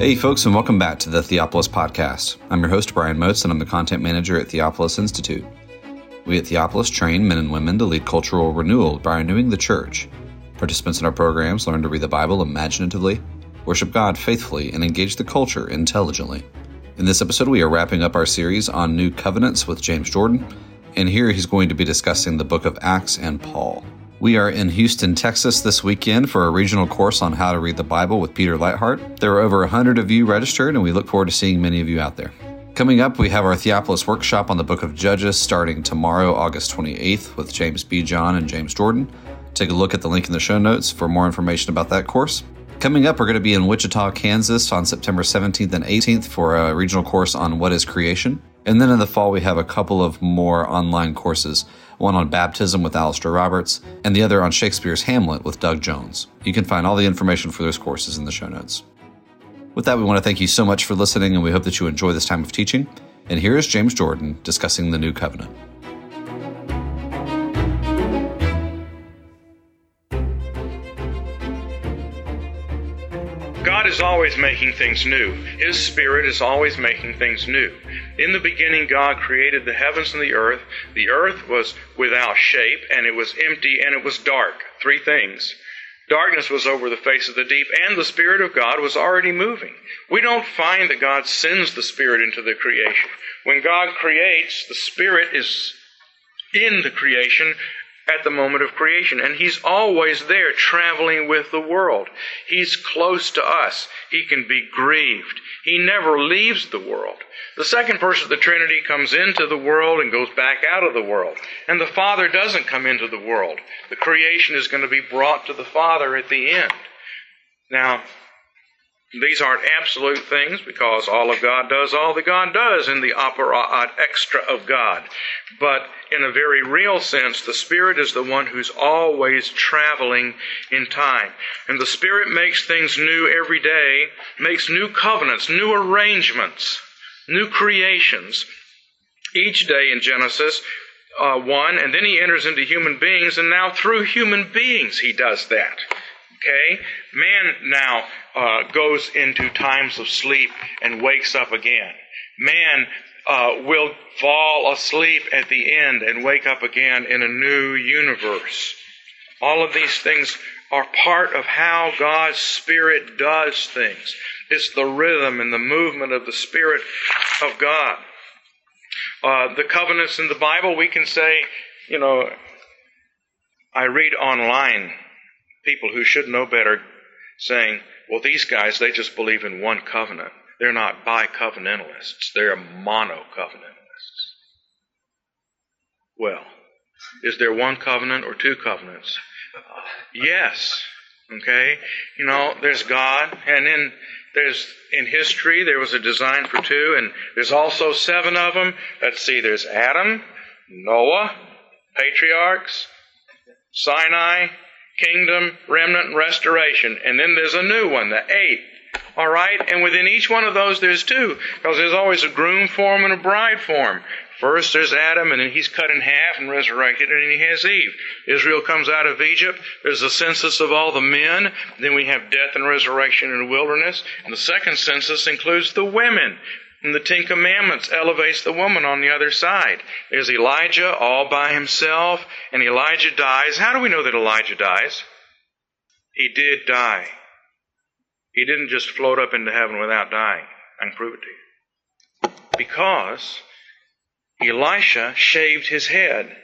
Hey, folks, and welcome back to the Theopolis Podcast. I'm your host, Brian Moats, and I'm the content manager at Theopolis Institute. We at Theopolis train men and women to lead cultural renewal by renewing the church. Participants in our programs learn to read the Bible imaginatively, worship God faithfully, and engage the culture intelligently. In this episode, we are wrapping up our series on New Covenants with James Jordan, and here he's going to be discussing the book of Acts and Paul. We are in Houston, Texas this weekend for a regional course on how to read the Bible with Peter Leithart. There are over 100 of you registered, and we look forward to seeing many of you out there. Coming up, we have our Theopolis workshop on the book of Judges starting tomorrow, August 28th, with James B. John and James Jordan. Take a look at the link in the show notes for more information about that course. Coming up, we're going to be in Wichita, Kansas on September 17th and 18th for a regional course on what is creation. And then in the fall, we have a couple of more online courses one on baptism with Alastair Roberts, and the other on Shakespeare's Hamlet with Doug Jones. You can find all the information for those courses in the show notes. With that, we want to thank you so much for listening, and we hope that you enjoy this time of teaching. And here is James Jordan discussing the New Covenant. Is always making things new. His Spirit is always making things new. In the beginning, God created the heavens and the earth. The earth was without shape, and it was empty, and it was dark. Three things. Darkness was over the face of the deep, and the Spirit of God was already moving. We don't find that God sends the Spirit into the creation. When God creates, the Spirit is in the creation, at the moment of creation. And He's always there traveling with the world. He's close to us. He can be grieved. He never leaves the world. The second person of the Trinity comes into the world and goes back out of the world. And the Father doesn't come into the world. The creation is going to be brought to the Father at the end. Now, these aren't absolute things because all of God does all that God does in the opera ad extra of God. But in a very real sense, the Spirit is the one who's always traveling in time. And the Spirit makes things new every day, makes new covenants, new arrangements, new creations each day in Genesis. Uh, 1, and then he enters into human beings, and now through human beings he does that. Okay? Man now uh, goes into times of sleep and wakes up again. Man uh, will fall asleep at the end and wake up again in a new universe. All of these things are part of how God's Spirit does things. It's the rhythm and the movement of the Spirit of God. Uh, the covenants in the Bible, we can say, you know, I read online people who should know better saying, well, these guys, they just believe in one covenant. They're not bi-covenantalists. They're mono-covenantalists. Well, is there one covenant or two covenants? Uh, yes. Okay? You know, there's God, and then there's, in history, there was a design for two, and there's also seven of them. Let's see, there's Adam, Noah, patriarchs, Sinai, kingdom, remnant, and restoration. And then there's a new one, the eighth. All right? And within each one of those, there's two, because there's always a groom form and a bride form. First, there's Adam, and then he's cut in half and resurrected, and then he has Eve. Israel comes out of Egypt. There's a census of all the men. Then we have death and resurrection in the wilderness. And the second census includes the women. And the Ten Commandments elevates the woman on the other side. There's Elijah all by himself, and Elijah dies. How do we know that Elijah dies? He did die. He didn't just float up into heaven without dying. I can prove it to you. Because Elisha shaved his head.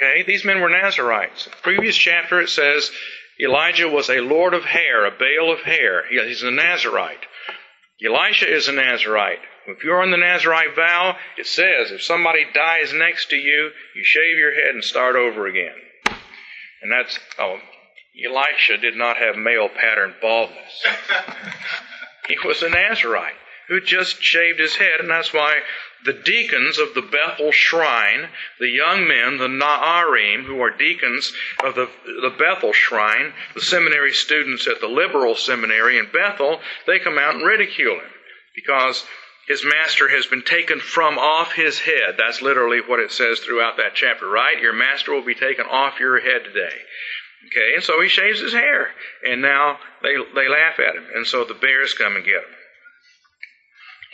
Okay, these men were Nazarites. previous chapter it says Elijah was a lord of hair, a bale of hair. He's a Nazarite. Elisha is a Nazarite. If you're on the Nazarite vow, it says if somebody dies next to you, you shave your head and start over again. And that's, oh, Elisha did not have male pattern baldness. he was a Nazarite who just shaved his head, and that's why the deacons of the Bethel shrine, the young men, the Naarim, who are deacons of the, the Bethel shrine, the seminary students at the liberal seminary in Bethel, they come out and ridicule him because his master has been taken from off his head. That's literally what it says throughout that chapter, right? Your master will be taken off your head today. Okay, and so he shaves his hair, and now they they laugh at him, and so the bears come and get him.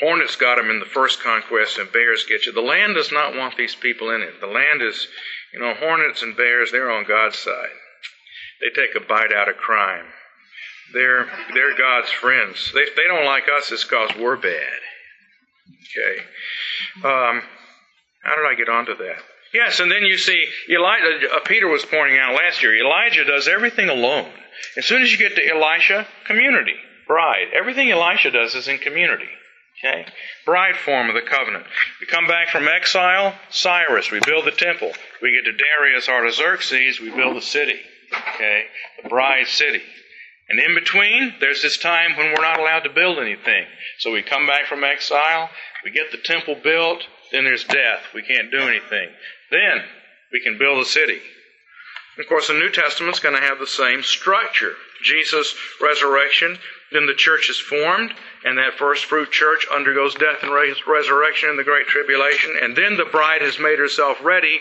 Hornets got them in the first conquest, and bears get you. The land does not want these people in it. The land is, you know, hornets and bears, they're on God's side. They take a bite out of crime. They're, they're God's friends. They, they don't like us, it's because we're bad. Okay. Um, how did I get onto that? Yes, and then you see, Elijah, uh, Peter was pointing out last year, Elijah does everything alone. As soon as you get to Elisha, community, bride. Everything Elisha does is in community. Okay? Bride form of the covenant. We come back from exile, Cyrus, we build the temple. We get to Darius Artaxerxes, we build the city. Okay? The bride city. And in between, there's this time when we're not allowed to build anything. So we come back from exile, we get the temple built, then there's death. We can't do anything. Then we can build a city. Of course, the New Testament's going to have the same structure. Jesus' resurrection, then the church is formed, and that first fruit church undergoes death and resurrection in the Great Tribulation, and then the bride has made herself ready,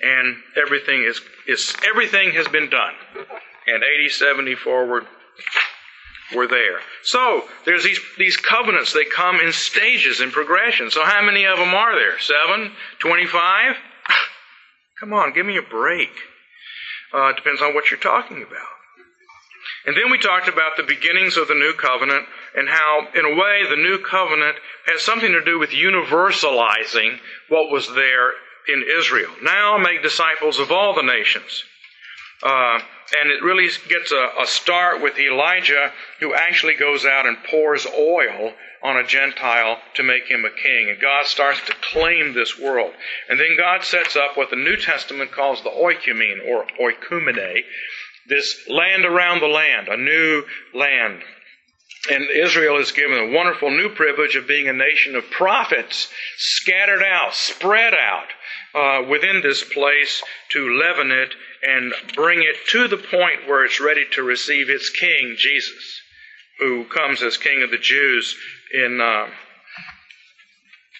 and everything is, is everything has been done. And 80, 70 forward, we're there. So there's these these covenants. They come in stages in progression. So how many of them are there? Seven? Twenty-five? Come on, give me a break. Uh, depends on what you're talking about. And then we talked about the beginnings of the new covenant and how, in a way, the new covenant has something to do with universalizing what was there in Israel. Now make disciples of all the nations. Uh, and it really gets a, a start with Elijah, who actually goes out and pours oil on a Gentile to make him a king. And God starts to claim this world. And then God sets up what the New Testament calls the oikumene, or oikumene, this land around the land, a new land. And Israel is given a wonderful new privilege of being a nation of prophets, scattered out, spread out uh, within this place to leaven it and bring it to the point where it's ready to receive its king, Jesus, who comes as King of the Jews in. Uh,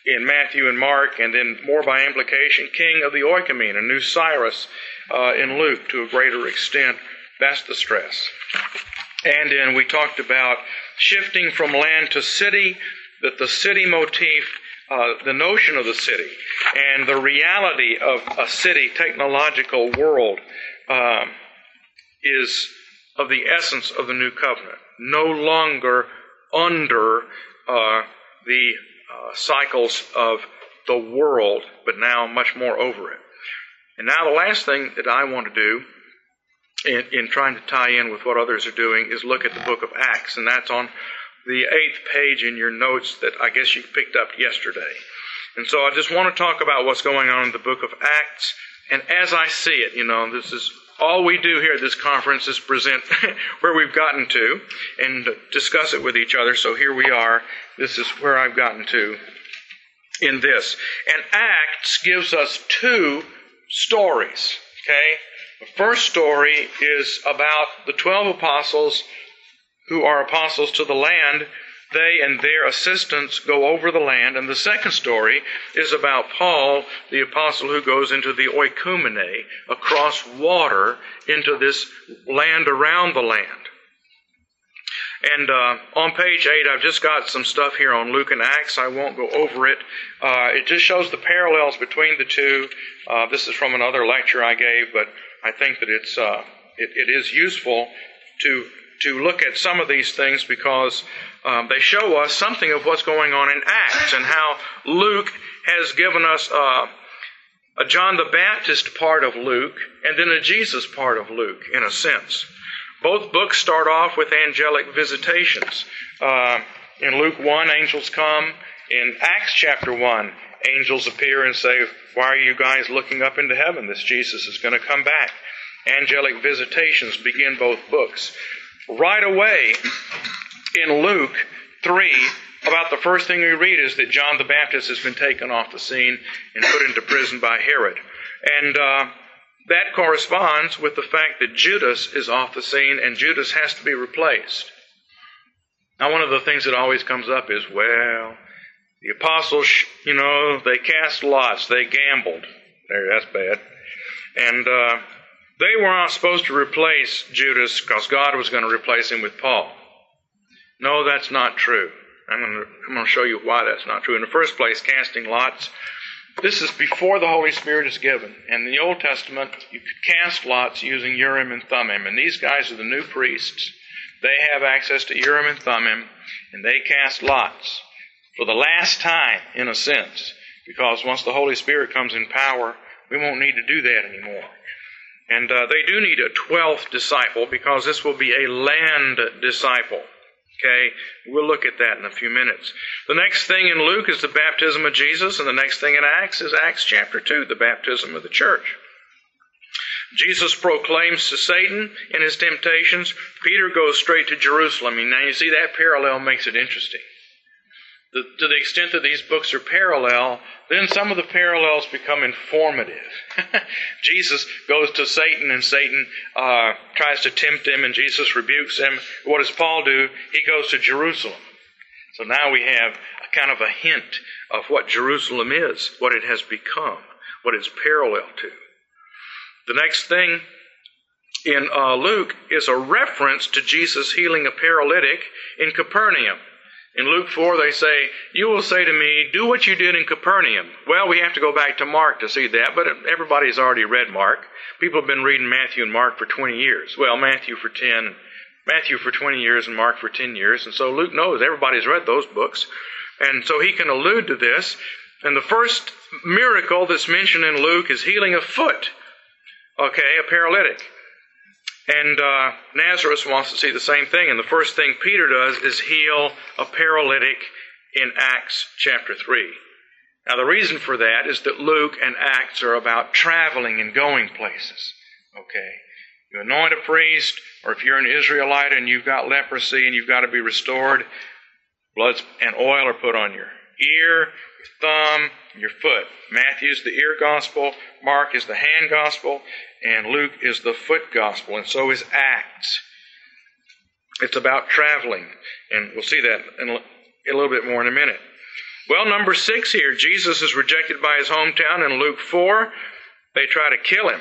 in Matthew and Mark, and then more by implication, king of the Oikumene, a new Cyrus uh, in Luke to a greater extent. That's the stress. And then we talked about shifting from land to city, that the city motif uh, the notion of the city and the reality of a city technological world um, is of the essence of the new covenant. No longer under uh, the uh, cycles of the world, but now much more over it. And now the last thing that I want to do in, in trying to tie in with what others are doing is look at the book of Acts, and that's on the eighth page in your notes that I guess you picked up yesterday. And so I just want to talk about what's going on in the book of Acts. And as I see it, you know, this is all we do here at this conference is present where we've gotten to and discuss it with each other. So here we are. This is where I've gotten to in this. And Acts gives us two stories. Okay? The first story is about the 12 apostles who are apostles to the land, they and their assistants go over the land. And the second story is about Paul, the apostle who goes into the oikumene, across water into this land around the land. And uh, on page 8, I've just got some stuff here on Luke and Acts. I won't go over it. Uh, it just shows the parallels between the two. Uh, this is from another lecture I gave, but I think that it's, uh, it, it is useful to to look at some of these things because um, they show us something of what's going on in Acts and how Luke has given us uh, a John the Baptist part of Luke and then a Jesus part of Luke, in a sense. Both books start off with angelic visitations. Uh, in Luke 1, angels come. In Acts chapter 1, angels appear and say, Why are you guys looking up into heaven? This Jesus is going to come back. Angelic visitations begin both books right away in Luke 3, about the first thing we read is that John the Baptist has been taken off the scene and put into prison by Herod. And uh, that corresponds with the fact that Judas is off the scene and Judas has to be replaced. Now, one of the things that always comes up is, well, the apostles, you know, they cast lots, they gambled. There, that's bad. And uh, they were not supposed to replace Judas because God was going to replace him with Paul. No, that's not true. I'm going to I'm going to show you why that's not true. In the first place, casting lots. This is before the Holy Spirit is given. In the Old Testament, you could cast lots using Urim and Thummim. And these guys are the new priests. They have access to Urim and Thummim, and they cast lots for the last time, in a sense, because once the Holy Spirit comes in power, we won't need to do that anymore. And uh, they do need a twelfth disciple because this will be a land disciple. Okay, we'll look at that in a few minutes. The next thing in Luke is the baptism of Jesus, and the next thing in Acts is Acts chapter 2, the baptism of the church. Jesus proclaims to Satan in his temptations. Peter goes straight to Jerusalem. Now you see that parallel makes it interesting. The, to the extent that these books are parallel, then some of the parallels become informative. Jesus goes to Satan, and Satan uh, tries to tempt him, and Jesus rebukes him. What does Paul do? He goes to Jerusalem. So now we have a kind of a hint of what Jerusalem is, what it has become, what it's parallel to. The next thing in uh, Luke is a reference to Jesus healing a paralytic in Capernaum. In Luke 4, they say, You will say to me, Do what you did in Capernaum. Well, we have to go back to Mark to see that, but everybody's already read Mark. People have been reading Matthew and Mark for 20 years. Well, Matthew for 10, Matthew for 20 years, and Mark for 10 years. And so Luke knows everybody's read those books. And so he can allude to this. And the first miracle that's mentioned in Luke is healing a foot. Okay, a paralytic. And uh, Nazareth wants to see the same thing. And the first thing Peter does is heal a paralytic in Acts chapter 3. Now, the reason for that is that Luke and Acts are about traveling and going places. Okay? You anoint a priest, or if you're an Israelite and you've got leprosy and you've got to be restored, blood and oil are put on your ear, your thumb, your foot. Matthew's the ear gospel, Mark is the hand gospel, and Luke is the foot gospel, and so is Acts. It's about traveling, and we'll see that in a little bit more in a minute. Well, number six here, Jesus is rejected by his hometown in Luke 4. They try to kill him.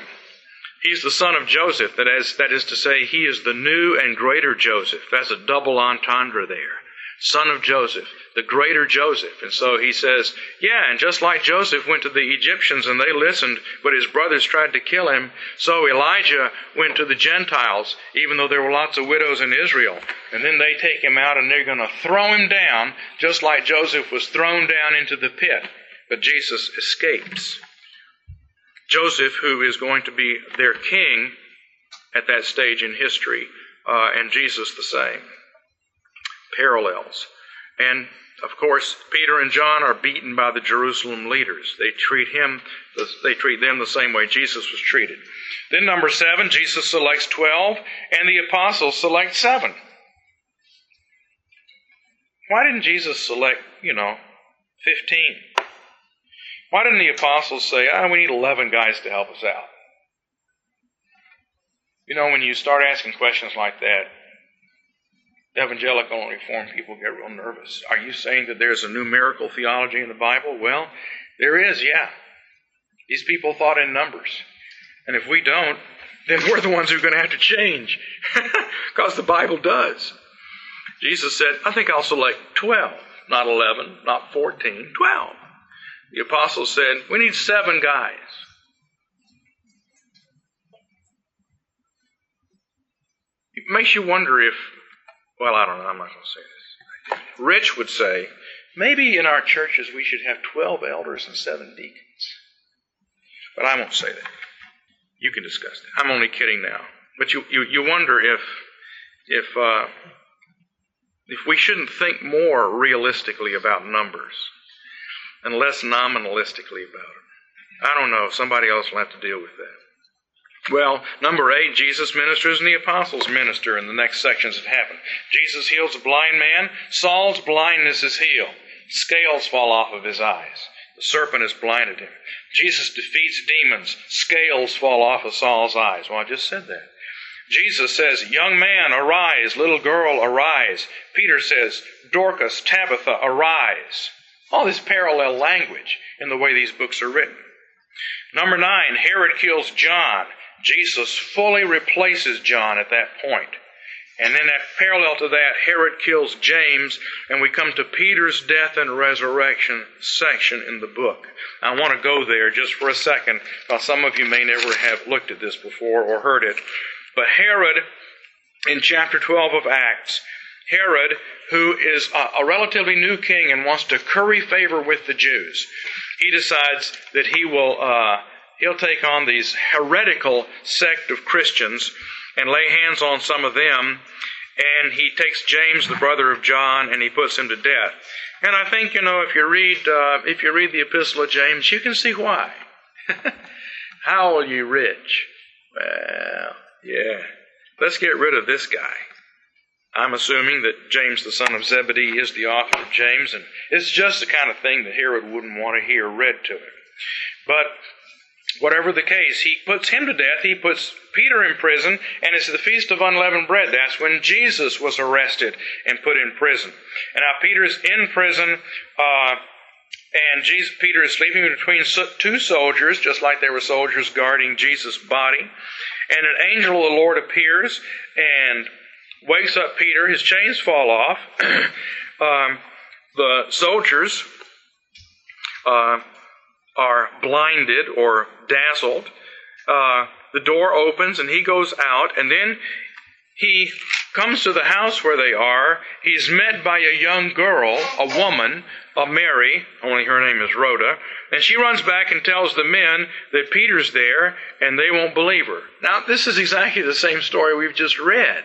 He's the son of Joseph. That is, that is to say, he is the new and greater Joseph. That's a double entendre there son of Joseph, the greater Joseph. And so he says, yeah, and just like Joseph went to the Egyptians and they listened, but his brothers tried to kill him, so Elijah went to the Gentiles, even though there were lots of widows in Israel. And then they take him out and they're going to throw him down, just like Joseph was thrown down into the pit. But Jesus escapes. Joseph, who is going to be their king at that stage in history, uh, and Jesus the same parallels. And of course, Peter and John are beaten by the Jerusalem leaders. They treat him, they treat them the same way Jesus was treated. Then number seven, Jesus selects twelve, and the apostles select seven. Why didn't Jesus select, you know, fifteen? Why didn't the apostles say, ah, we need eleven guys to help us out? You know, when you start asking questions like that, evangelical and reformed people get real nervous. Are you saying that there's a numerical theology in the Bible? Well, there is, yeah. These people thought in numbers. And if we don't, then we're the ones who are going to have to change. because the Bible does. Jesus said, I think I'll select 12, not 11, not 14, 12. The apostles said, We need seven guys. It makes you wonder if well, I don't know. I'm not going to say this. Rich would say, maybe in our churches we should have 12 elders and seven deacons. But I won't say that. You can discuss that. I'm only kidding now. But you, you, you wonder if, if, uh, if we shouldn't think more realistically about numbers and less nominalistically about them. I don't know. Somebody else will have to deal with that. Well, number eight, Jesus ministers and the apostles minister in the next sections that happen. Jesus heals a blind man. Saul's blindness is healed. Scales fall off of his eyes. The serpent has blinded him. Jesus defeats demons. Scales fall off of Saul's eyes. Well, I just said that. Jesus says, Young man, arise. Little girl, arise. Peter says, Dorcas, Tabitha, arise. All this parallel language in the way these books are written. Number nine, Herod kills John. Jesus fully replaces John at that point. And then, that parallel to that, Herod kills James, and we come to Peter's death and resurrection section in the book. I want to go there just for a second, because some of you may never have looked at this before or heard it. But Herod, in chapter 12 of Acts, Herod, who is a, relatively new king and wants to curry favor with the Jews, he decides that he will uh, he'll take on these heretical sect of Christians and lay hands on some of them. And he takes James, the brother of John, and he puts him to death. And I think you know if you read uh, if you read the Epistle of James, you can see why. How are you rich? Well, yeah. Let's get rid of this guy. I'm assuming that James, the son of Zebedee, is the author of James, and it's just the kind of thing that Herod wouldn't want to hear read to him. But whatever the case, he puts him to death. He puts Peter in prison, and it's the Feast of Unleavened Bread. That's when Jesus was arrested and put in prison. And now Peter's in prison, uh, and Jesus, Peter is sleeping between two soldiers, just like there were soldiers guarding Jesus' body. And an angel of the Lord appears and wakes up Peter. His chains fall off. um, the soldiers uh, are blinded or dazzled. Uh, the door opens and he goes out, and then he comes to the house where they are. He's met by a young girl, a woman, a Mary, only her name is Rhoda, and she runs back and tells the men that Peter's there and they won't believe her. Now, this is exactly the same story we've just read,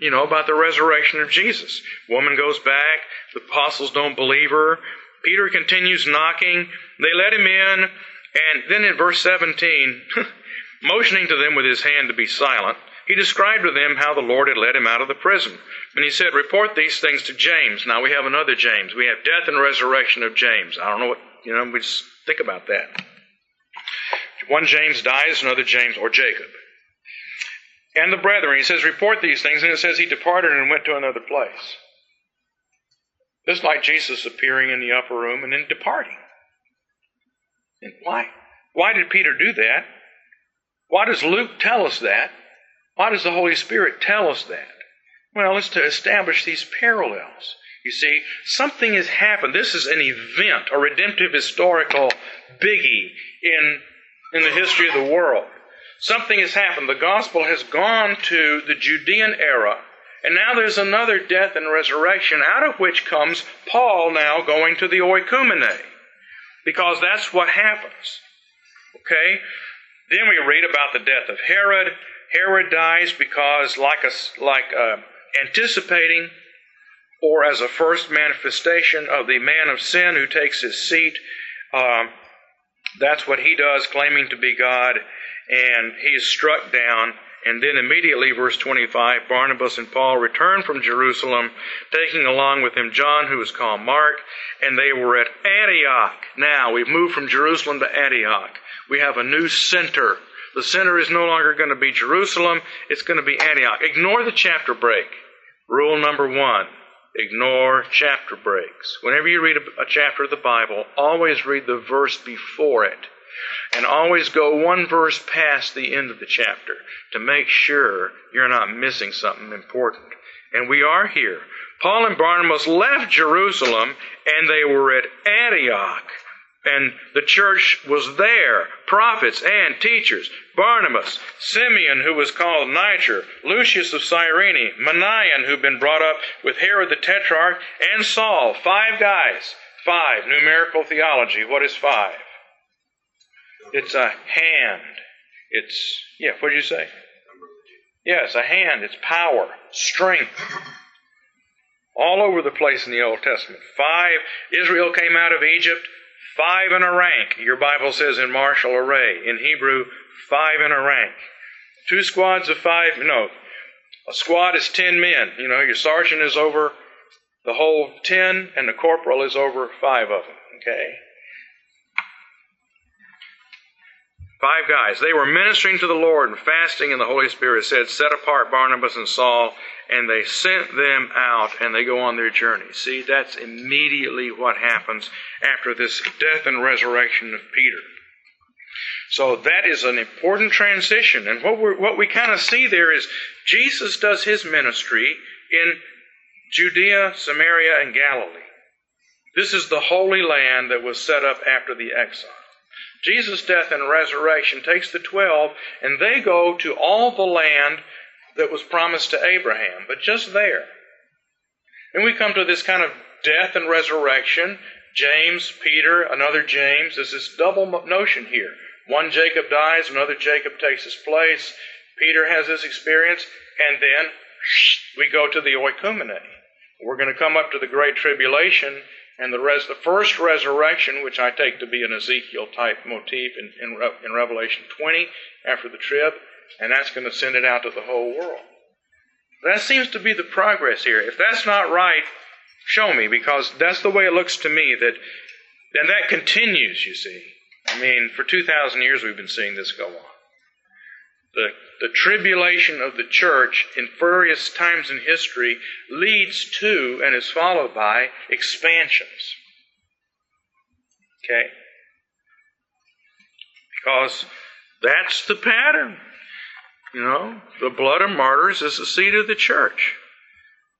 you know, about the resurrection of Jesus. Woman goes back, the apostles don't believe her. Peter continues knocking. They let him in, and then in verse 17, motioning to them with his hand to be silent, he described to them how the Lord had led him out of the prison. And he said, Report these things to James. Now we have another James. We have death and resurrection of James. I don't know what, you know, we just think about that. One James dies, another James, or Jacob. And the brethren, he says, Report these things. And it says he departed and went to another place. Just like Jesus appearing in the upper room and then departing. And why? Why did Peter do that? Why does Luke tell us that? Why does the Holy Spirit tell us that? Well, it's to establish these parallels. You see, something has happened. This is an event, a redemptive historical biggie in, in the history of the world. Something has happened. The gospel has gone to the Judean era, and now there's another death and resurrection, out of which comes Paul now going to the oikumene, because that's what happens. Okay? Then we read about the death of Herod. Herod dies because, like a, like a, anticipating, or as a first manifestation of the man of sin who takes his seat, um, that's what he does, claiming to be God, and he is struck down. And then immediately, verse 25, Barnabas and Paul returned from Jerusalem, taking along with them John, who was called Mark, and they were at Antioch. Now, we've moved from Jerusalem to Antioch. We have a new center. The center is no longer going to be Jerusalem, it's going to be Antioch. Ignore the chapter break. Rule number one ignore chapter breaks. Whenever you read a, a chapter of the Bible, always read the verse before it. And always go one verse past the end of the chapter to make sure you're not missing something important. And we are here. Paul and Barnabas left Jerusalem and they were at Antioch and the church was there, prophets and teachers. Barnabas, Simeon, who was called Niger, Lucius of Cyrene, Manaen, who'd been brought up with Herod the Tetrarch, and Saul. Five guys. Five. Numerical theology. What is five? It's a hand. It's, yeah, what did you say? Yes, a hand. It's power, strength. All over the place in the Old Testament. Five. Israel came out of Egypt Five in a rank, your Bible says in martial array. In Hebrew, five in a rank. Two squads of five, no. A squad is ten men. You know, your sergeant is over the whole ten, and the corporal is over five of them. Okay? Five guys. They were ministering to the Lord and fasting, and the Holy Spirit said, Set apart Barnabas and Saul, and they sent them out, and they go on their journey. See, that's immediately what happens after this death and resurrection of Peter. So that is an important transition. And what, we what we kind of see there is Jesus does his ministry in Judea, Samaria, and Galilee. This is the holy land that was set up after the exile. Jesus' death and resurrection takes the twelve, and they go to all the land that was promised to Abraham, but just there. And we come to this kind of death and resurrection. James, Peter, another James. There's this double notion here. One Jacob dies, another Jacob takes his place. Peter has this experience, and then we go to the oikumene. We're going to come up to the Great Tribulation, and the, res- the first resurrection, which I take to be an Ezekiel type motif in, in, Re- in Revelation 20 after the trib, and that's going to send it out to the whole world. That seems to be the progress here. If that's not right, show me, because that's the way it looks to me that, and that continues, you see. I mean, for 2,000 years we've been seeing this go on. The, the tribulation of the church in various times in history leads to and is followed by expansions. Okay? Because that's the pattern. You know, the blood of martyrs is the seed of the church.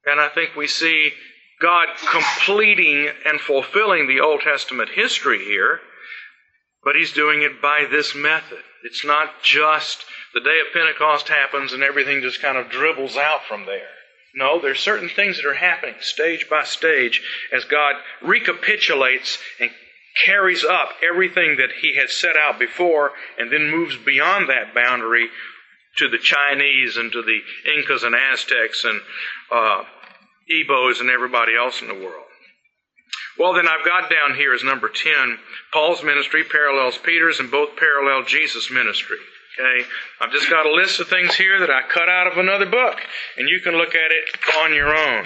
And I think we see God completing and fulfilling the Old Testament history here, but He's doing it by this method. It's not just the day of Pentecost happens and everything just kind of dribbles out from there. No, there's certain things that are happening stage by stage as God recapitulates and carries up everything that He had set out before and then moves beyond that boundary to the Chinese and to the Incas and Aztecs and uh, and everybody else in the world. Well, then I've got down here as number 10, Paul's ministry parallels Peter's and both parallel Jesus' ministry. Okay? I've just got a list of things here that I cut out of another book, and you can look at it on your own.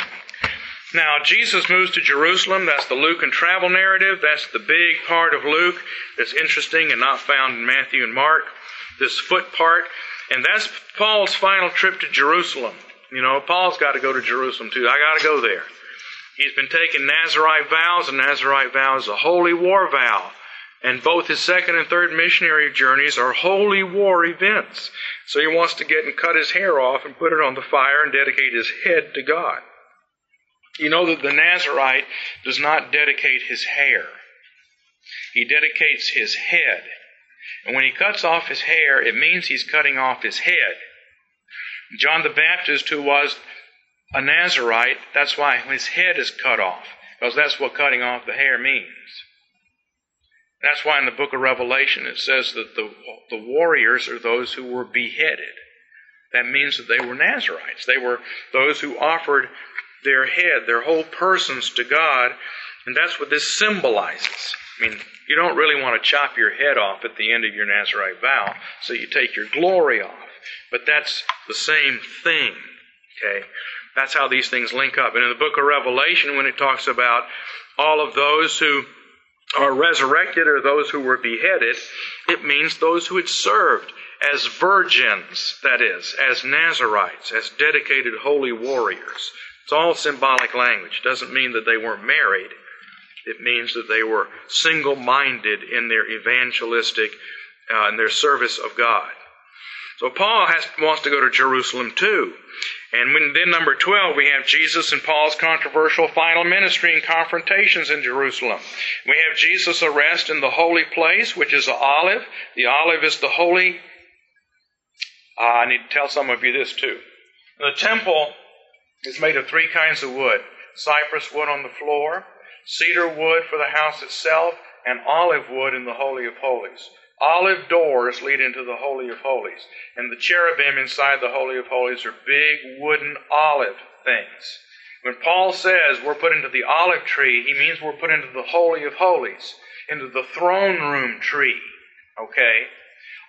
Now, Jesus moves to Jerusalem. That's the Luke and travel narrative. That's the big part of Luke that's interesting and not found in Matthew and Mark. This foot part. And that's Paul's final trip to Jerusalem. You know, Paul's got to go to Jerusalem too. I got to go there. He's been taking Nazarite vows, and Nazarite vow is a holy war vow. And both his second and third missionary journeys are holy war events. So he wants to get and cut his hair off and put it on the fire and dedicate his head to God. You know that the Nazarite does not dedicate his hair. He dedicates his head. And when he cuts off his hair, it means he's cutting off his head. John the Baptist, who was a Nazarite, that's why his head is cut off, because that's what cutting off the hair means. That's why in the book of Revelation it says that the, the warriors are those who were beheaded. That means that they were Nazarites. They were those who offered their head, their whole persons to God, and that's what this symbolizes. I mean, you don't really want to chop your head off at the end of your Nazarite vow, so you take your glory off. But that's the same thing. Okay? That's how these things link up. And in the book of Revelation, when it talks about all of those who are resurrected or those who were beheaded, it means those who had served as virgins, that is, as Nazarites, as dedicated holy warriors. It's all symbolic language. It doesn't mean that they weren't married. It means that they were single minded in their evangelistic, uh, in their service of God. So Paul has, wants to go to Jerusalem too. And when, then number 12, we have Jesus and Paul's controversial final ministry and confrontations in Jerusalem. We have Jesus' arrest in the holy place, which is the olive. The olive is the holy. Uh, I need to tell some of you this too. The temple is made of three kinds of wood. Cypress wood on the floor, cedar wood for the house itself, and olive wood in the Holy of Holies. Olive doors lead into the Holy of Holies. And the cherubim inside the Holy of Holies are big wooden olive things. When Paul says we're put into the olive tree, he means we're put into the Holy of Holies, into the throne room tree. Okay?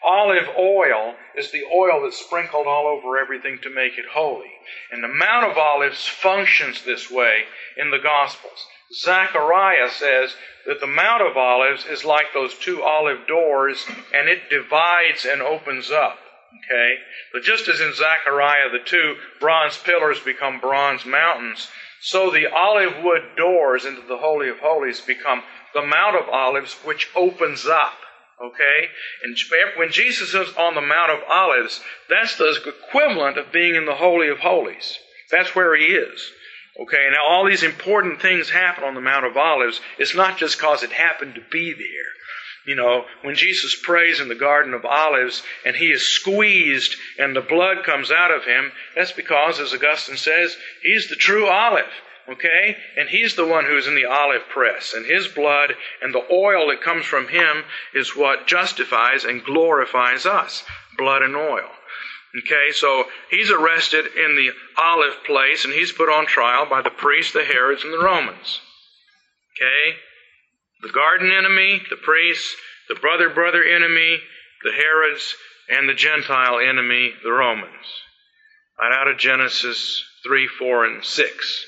Olive oil is the oil that's sprinkled all over everything to make it holy. And the Mount of Olives functions this way in the Gospels. Zechariah says that the Mount of Olives is like those two olive doors and it divides and opens up. Okay? But just as in Zechariah the two bronze pillars become bronze mountains, so the olive wood doors into the Holy of Holies become the Mount of Olives which opens up. Okay? And when Jesus is on the Mount of Olives, that's the equivalent of being in the Holy of Holies. That's where he is. Okay, now all these important things happen on the Mount of Olives. It's not just because it happened to be there. You know, when Jesus prays in the Garden of Olives and he is squeezed and the blood comes out of him, that's because, as Augustine says, he's the true olive. Okay? And he's the one who's in the olive press. And his blood and the oil that comes from him is what justifies and glorifies us. Blood and oil. Okay, so he's arrested in the olive place and he's put on trial by the priests, the Herods, and the Romans. Okay? The garden enemy, the priests, the brother brother enemy, the Herods, and the Gentile enemy, the Romans. Right out of Genesis 3, 4, and 6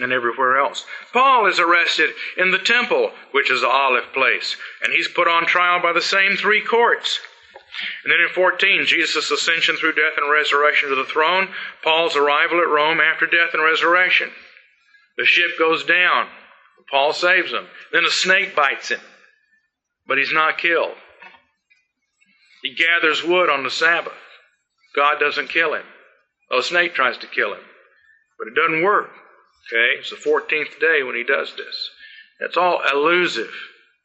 and everywhere else. Paul is arrested in the temple, which is the olive place, and he's put on trial by the same three courts. And then in 14, Jesus' ascension through death and resurrection to the throne, Paul's arrival at Rome after death and resurrection. The ship goes down. Paul saves him. Then a snake bites him, but he's not killed. He gathers wood on the Sabbath. God doesn't kill him. A snake tries to kill him, but it doesn't work. Okay? It's the 14th day when he does this. That's all elusive.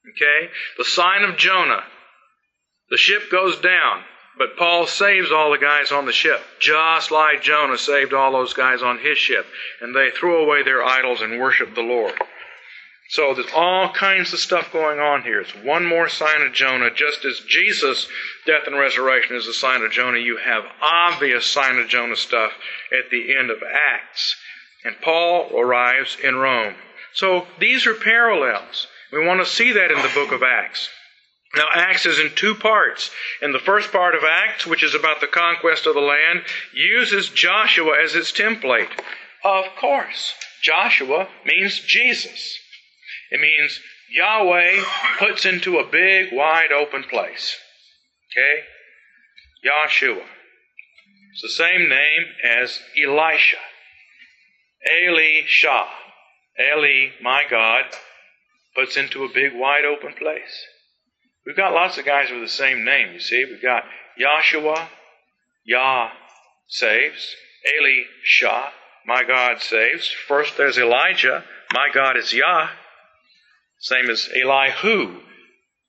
Okay? The sign of Jonah. The ship goes down, but Paul saves all the guys on the ship, just like Jonah saved all those guys on his ship. And they threw away their idols and worshiped the Lord. So there's all kinds of stuff going on here. It's one more sign of Jonah. Just as Jesus' death and resurrection is a sign of Jonah, you have obvious sign of Jonah stuff at the end of Acts. And Paul arrives in Rome. So these are parallels. We want to see that in the book of Acts. Now, Acts is in two parts. And the first part of Acts, which is about the conquest of the land, uses Joshua as its template. Of course, Joshua means Jesus. It means Yahweh puts into a big, wide open place. Okay? Joshua. It's the same name as Elisha. Eli Shah. Eli, my God, puts into a big wide open place. We've got lots of guys with the same name, you see. We've got Joshua, Yah saves. Eli Shah, my God saves. First there's Elijah, my God is Yah. Same as Elihu,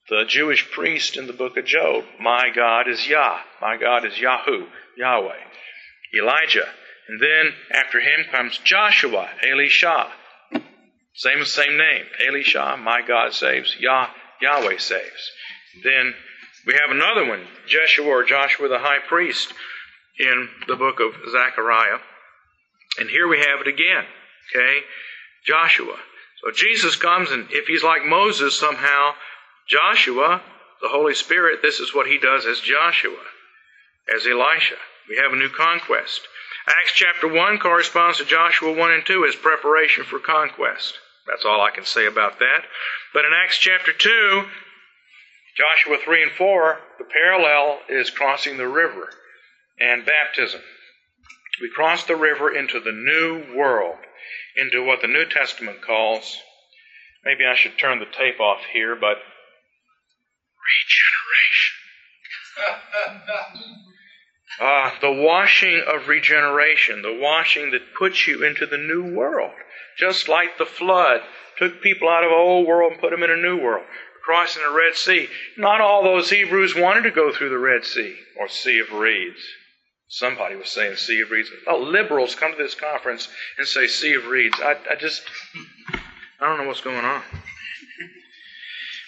the Jewish priest in the book of Job. My God is Yah. My God is Yahu, Yahweh. Elijah, and then after him comes Joshua, Elisha. Same same name. Elisha, my God saves. Yah, Yahweh saves. Then we have another one, Jeshua or Joshua the high priest in the book of Zechariah. And here we have it again. Okay? Joshua. So Jesus comes and if he's like Moses somehow, Joshua, the Holy Spirit, this is what he does as Joshua, as Elisha. We have a new conquest. Acts chapter 1 corresponds to Joshua 1 and 2 as preparation for conquest. That's all I can say about that. But in Acts chapter 2, Joshua 3 and 4, the parallel is crossing the river and baptism. We cross the river into the new world, into what the New Testament calls, maybe I should turn the tape off here, but regeneration. Uh, the washing of regeneration, the washing that puts you into the new world. Just like the flood took people out of an old world and put them in a new world. Crossing the Red Sea. Not all those Hebrews wanted to go through the Red Sea or Sea of Reeds. Somebody was saying Sea of Reeds. Oh, liberals come to this conference and say Sea of Reeds. I, I just, I don't know what's going on.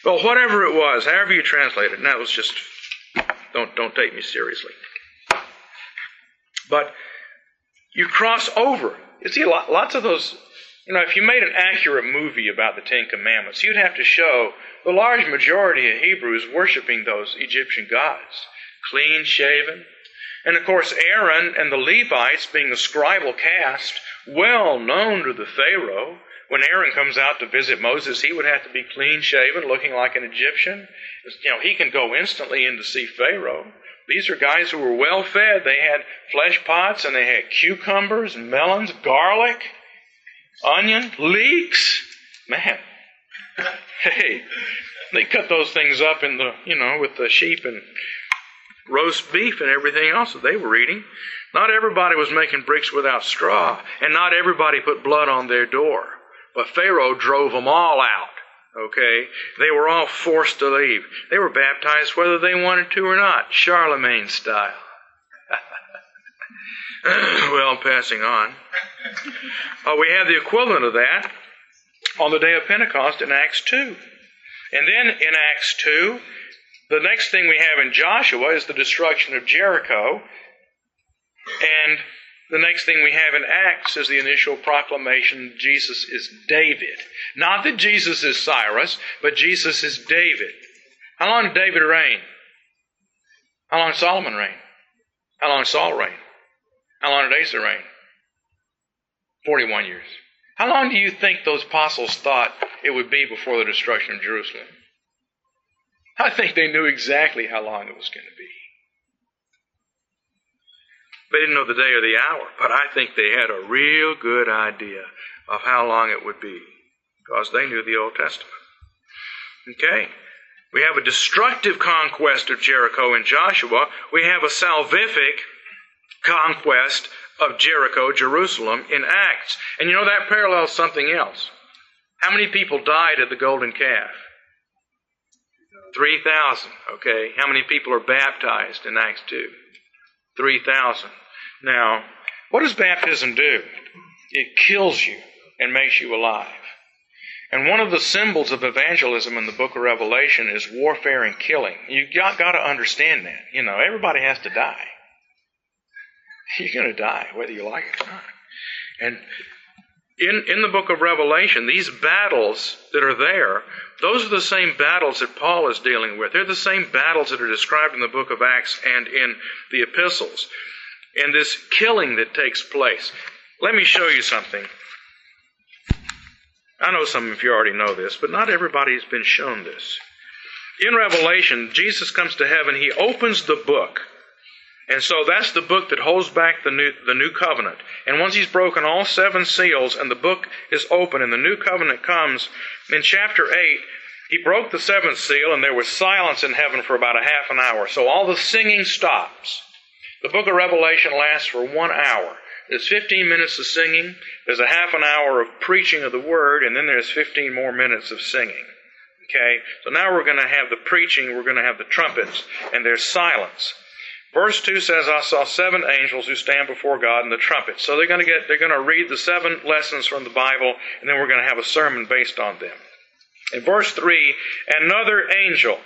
Well, whatever it was, however you translate it, and that was just, don't, don't take me seriously. But you cross over. You see, lots of those, you know, if you made an accurate movie about the Ten Commandments, you'd have to show the large majority of Hebrews worshiping those Egyptian gods, clean shaven. And of course, Aaron and the Levites, being the scribal caste, well known to the Pharaoh, when Aaron comes out to visit Moses, he would have to be clean shaven, looking like an Egyptian. You know, he can go instantly in to see Pharaoh. These are guys who were well fed. They had flesh pots and they had cucumbers, melons, garlic, onion, leeks. Man, hey, They cut those things up in the, you know, with the sheep and roast beef and everything else that they were eating. Not everybody was making bricks without straw, and not everybody put blood on their door. But Pharaoh drove them all out. Okay? They were all forced to leave. They were baptized whether they wanted to or not, Charlemagne style. well, passing on. Uh, we have the equivalent of that on the day of Pentecost in Acts 2. And then in Acts 2, the next thing we have in Joshua is the destruction of Jericho. And the next thing we have in Acts is the initial proclamation Jesus is David. Not that Jesus is Cyrus, but Jesus is David. How long did David reign? How long did Solomon reign? How long did Saul reign? How long did Asa reign? 41 years. How long do you think those apostles thought it would be before the destruction of Jerusalem? I think they knew exactly how long it was going to be. They didn't know the day or the hour, but I think they had a real good idea of how long it would be because they knew the Old Testament. Okay? We have a destructive conquest of Jericho in Joshua. We have a salvific conquest of Jericho, Jerusalem, in Acts. And you know, that parallels something else. How many people died at the golden calf? 3,000. Okay. How many people are baptized in Acts 2? 3,000. Now, what does baptism do? It kills you and makes you alive. And one of the symbols of evangelism in the book of Revelation is warfare and killing. You've got, got to understand that. You know, everybody has to die. You're going to die, whether you like it or not. And in, in the book of Revelation, these battles that are there, those are the same battles that Paul is dealing with. They're the same battles that are described in the book of Acts and in the epistles. And this killing that takes place. Let me show you something. I know some of you already know this, but not everybody has been shown this. In Revelation, Jesus comes to heaven, he opens the book and so that's the book that holds back the new, the new covenant. And once he's broken all seven seals and the book is open and the new covenant comes, in chapter 8, he broke the seventh seal and there was silence in heaven for about a half an hour. So all the singing stops. The book of Revelation lasts for one hour. There's 15 minutes of singing, there's a half an hour of preaching of the word, and then there's 15 more minutes of singing. Okay? So now we're going to have the preaching, we're going to have the trumpets, and there's silence. Verse 2 says, I saw seven angels who stand before God in the trumpet. So they're going to get, they're going to read the seven lessons from the Bible, and then we're going to have a sermon based on them. In verse 3, another angel.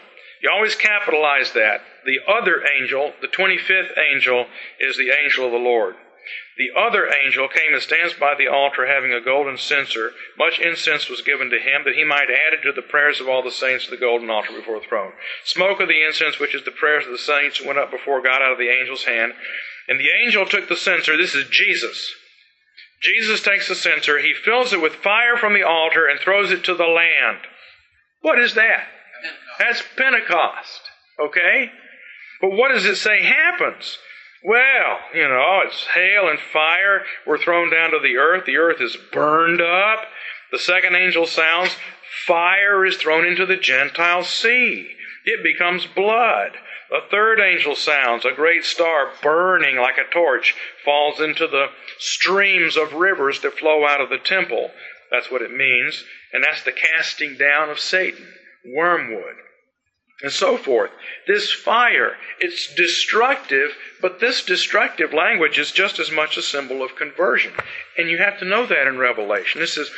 You always capitalize that. The other angel, the 25th angel, is the angel of the Lord. The other angel came and stands by the altar having a golden censer. Much incense was given to him that he might add it to the prayers of all the saints to the golden altar before the throne. Smoke of the incense, which is the prayers of the saints, went up before God out of the angel's hand. And the angel took the censer. This is Jesus. Jesus takes the censer, he fills it with fire from the altar and throws it to the land. What is that? That's Pentecost. Okay? But what does it say happens? Well, you know, it's hail and fire were thrown down to the earth. The earth is burned up. The second angel sounds, fire is thrown into the Gentile sea. It becomes blood. The third angel sounds, a great star burning like a torch falls into the streams of rivers that flow out of the temple. That's what it means. And that's the casting down of Satan, wormwood and so forth. This fire, it's destructive, but this destructive language is just as much a symbol of conversion. And you have to know that in Revelation. This is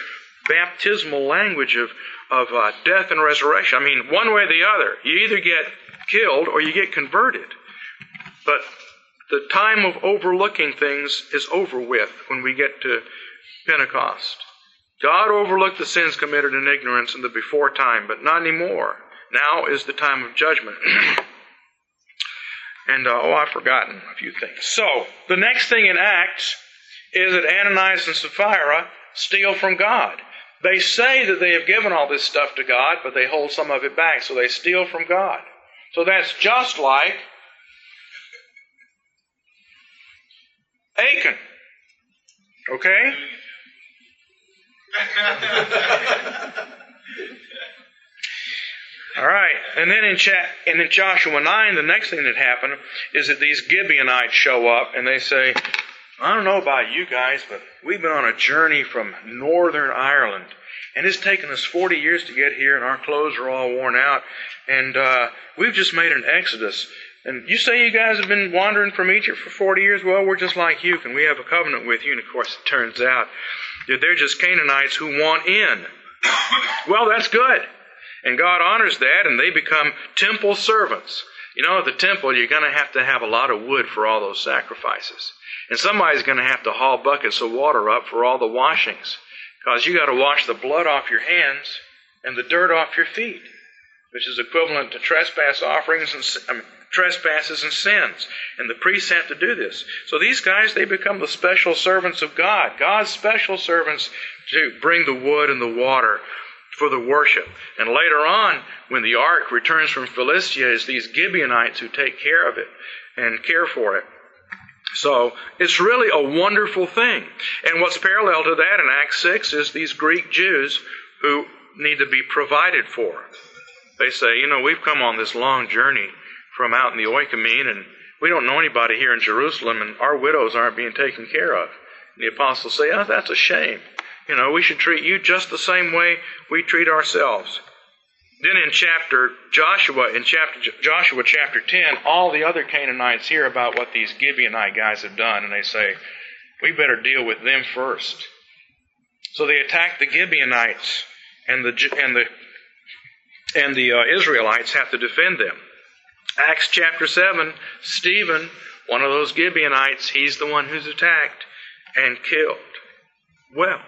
baptismal language of, of uh, death and resurrection. I mean, one way or the other. You either get killed or you get converted. But the time of overlooking things is over with when we get to Pentecost. God overlooked the sins committed in ignorance in the before time, but not anymore. Now is the time of judgment. and, uh, oh, I've forgotten a few things. So, the next thing in Acts is that Ananias and Sapphira steal from God. They say that they have given all this stuff to God, but they hold some of it back, so they steal from God. So that's just like Achan. Okay? All right, and then in cha- and in Joshua nine, the next thing that happened is that these Gibeonites show up and they say, "I don't know about you guys, but we've been on a journey from Northern Ireland, and it's taken us 40 years to get here, and our clothes are all worn out, and uh, we've just made an exodus." And you say you guys have been wandering from Egypt for 40 years? Well, we're just like you. Can we have a covenant with you? And of course, it turns out that they're just Canaanites who want in. well, that's good. And God honors that, and they become temple servants. You know, at the temple, you're going to have to have a lot of wood for all those sacrifices. And somebody's going to have to haul buckets of water up for all the washings. Because you got to wash the blood off your hands and the dirt off your feet, which is equivalent to trespass offerings and I mean, trespasses and sins. And the priests have to do this. So these guys, they become the special servants of God. God's special servants to bring the wood and the water for the worship. And later on, when the ark returns from Philistia, it's these Gibeonites who take care of it and care for it. So it's really a wonderful thing. And what's parallel to that in Acts 6 is these Greek Jews who need to be provided for. They say, you know, we've come on this long journey from out in the Oikumene, and we don't know anybody here in Jerusalem, and our widows aren't being taken care of. And the apostles say, oh, that's a shame. You know, we should treat you just the same way we treat ourselves. Then in chapter Joshua, in chapter Joshua chapter 10, all the other Canaanites hear about what these Gibeonite guys have done, and they say, we better deal with them first. So they attack the Gibeonites, and the and the and the uh, Israelites have to defend them. Acts chapter 7, Stephen, one of those Gibeonites, he's the one who's attacked and killed. Well,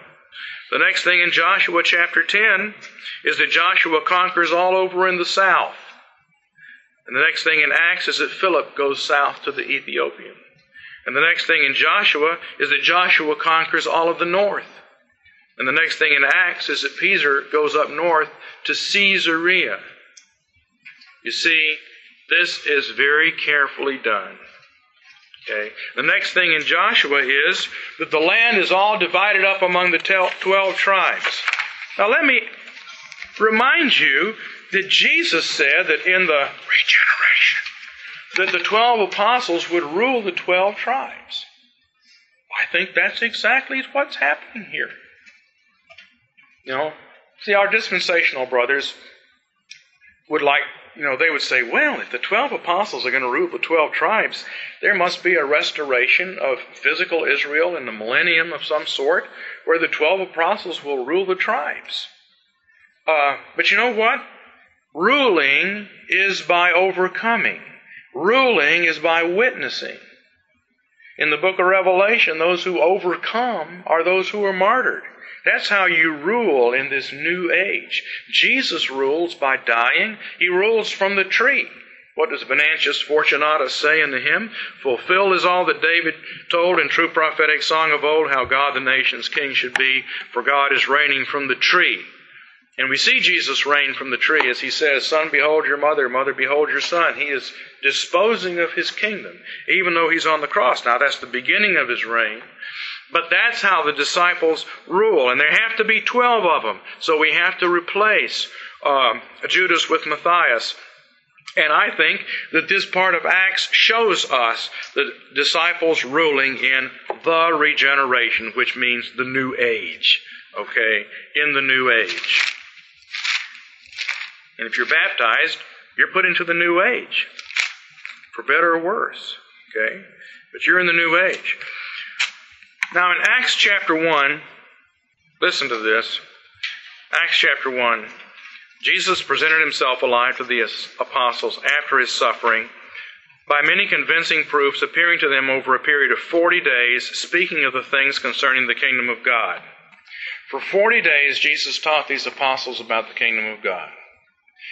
the next thing in Joshua chapter 10 is that Joshua conquers all over in the south. And the next thing in Acts is that Philip goes south to the Ethiopian. And the next thing in Joshua is that Joshua conquers all of the north. And the next thing in Acts is that Peter goes up north to Caesarea. You see, this is very carefully done. Okay. The next thing in Joshua is that the land is all divided up among the 12 tribes. Now let me remind you that Jesus said that in the regeneration, that the 12 apostles would rule the 12 tribes. I think that's exactly what's happening here. You know, see, our dispensational brothers would like you know, they would say, well, if the 12 apostles are going to rule the 12 tribes, there must be a restoration of physical Israel in the millennium of some sort where the 12 apostles will rule the tribes. Uh, but you know what? Ruling is by overcoming. Ruling is by witnessing. In the book of Revelation, those who overcome are those who are martyred. That's how you rule in this new age. Jesus rules by dying. He rules from the tree. What does Venantius Fortunatus say in the hymn? Fulfilled is all that David told in true prophetic song of old, how God the nation's king should be, for God is reigning from the tree. And we see Jesus reign from the tree as he says, Son, behold your mother, mother, behold your son. He is disposing of his kingdom, even though he's on the cross. Now that's the beginning of his reign. But that's how the disciples rule. And there have to be 12 of them. So we have to replace uh, Judas with Matthias. And I think that this part of Acts shows us the disciples ruling in the regeneration, which means the new age. Okay? In the new age. And if you're baptized, you're put into the new age. For better or worse. Okay? But you're in the new age. Now, in Acts chapter 1, listen to this. Acts chapter 1, Jesus presented himself alive to the apostles after his suffering by many convincing proofs, appearing to them over a period of 40 days, speaking of the things concerning the kingdom of God. For 40 days, Jesus taught these apostles about the kingdom of God.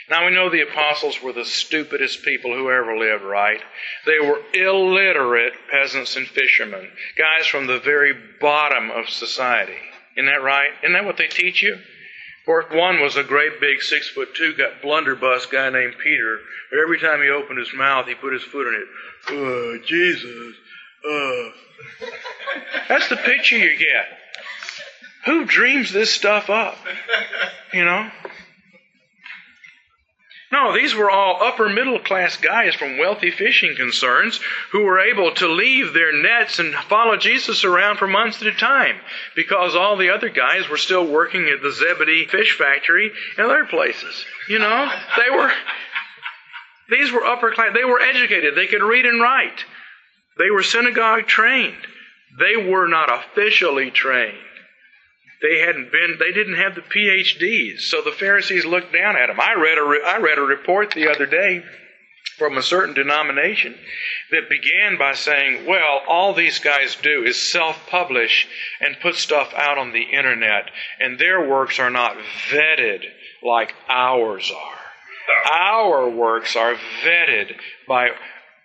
Now we know the apostles were the stupidest people who ever lived, right? They were illiterate peasants and fishermen, guys from the very bottom of society. Isn't that right? Isn't that what they teach you? Of one was a great big six foot two got blunderbuss guy named Peter. But every time he opened his mouth, he put his foot in it. Oh, Jesus. Uh. That's the picture you get. Who dreams this stuff up? You know? No, these were all upper middle class guys from wealthy fishing concerns who were able to leave their nets and follow Jesus around for months at a time because all the other guys were still working at the Zebedee fish factory and other places. You know, they were, these were upper class, they were educated, they could read and write, they were synagogue trained. They were not officially trained. They hadn't been, they didn't have the PhDs, so the Pharisees looked down at them. I read a, I read a report the other day from a certain denomination that began by saying, well, all these guys do is self publish and put stuff out on the internet, and their works are not vetted like ours are. Our works are vetted by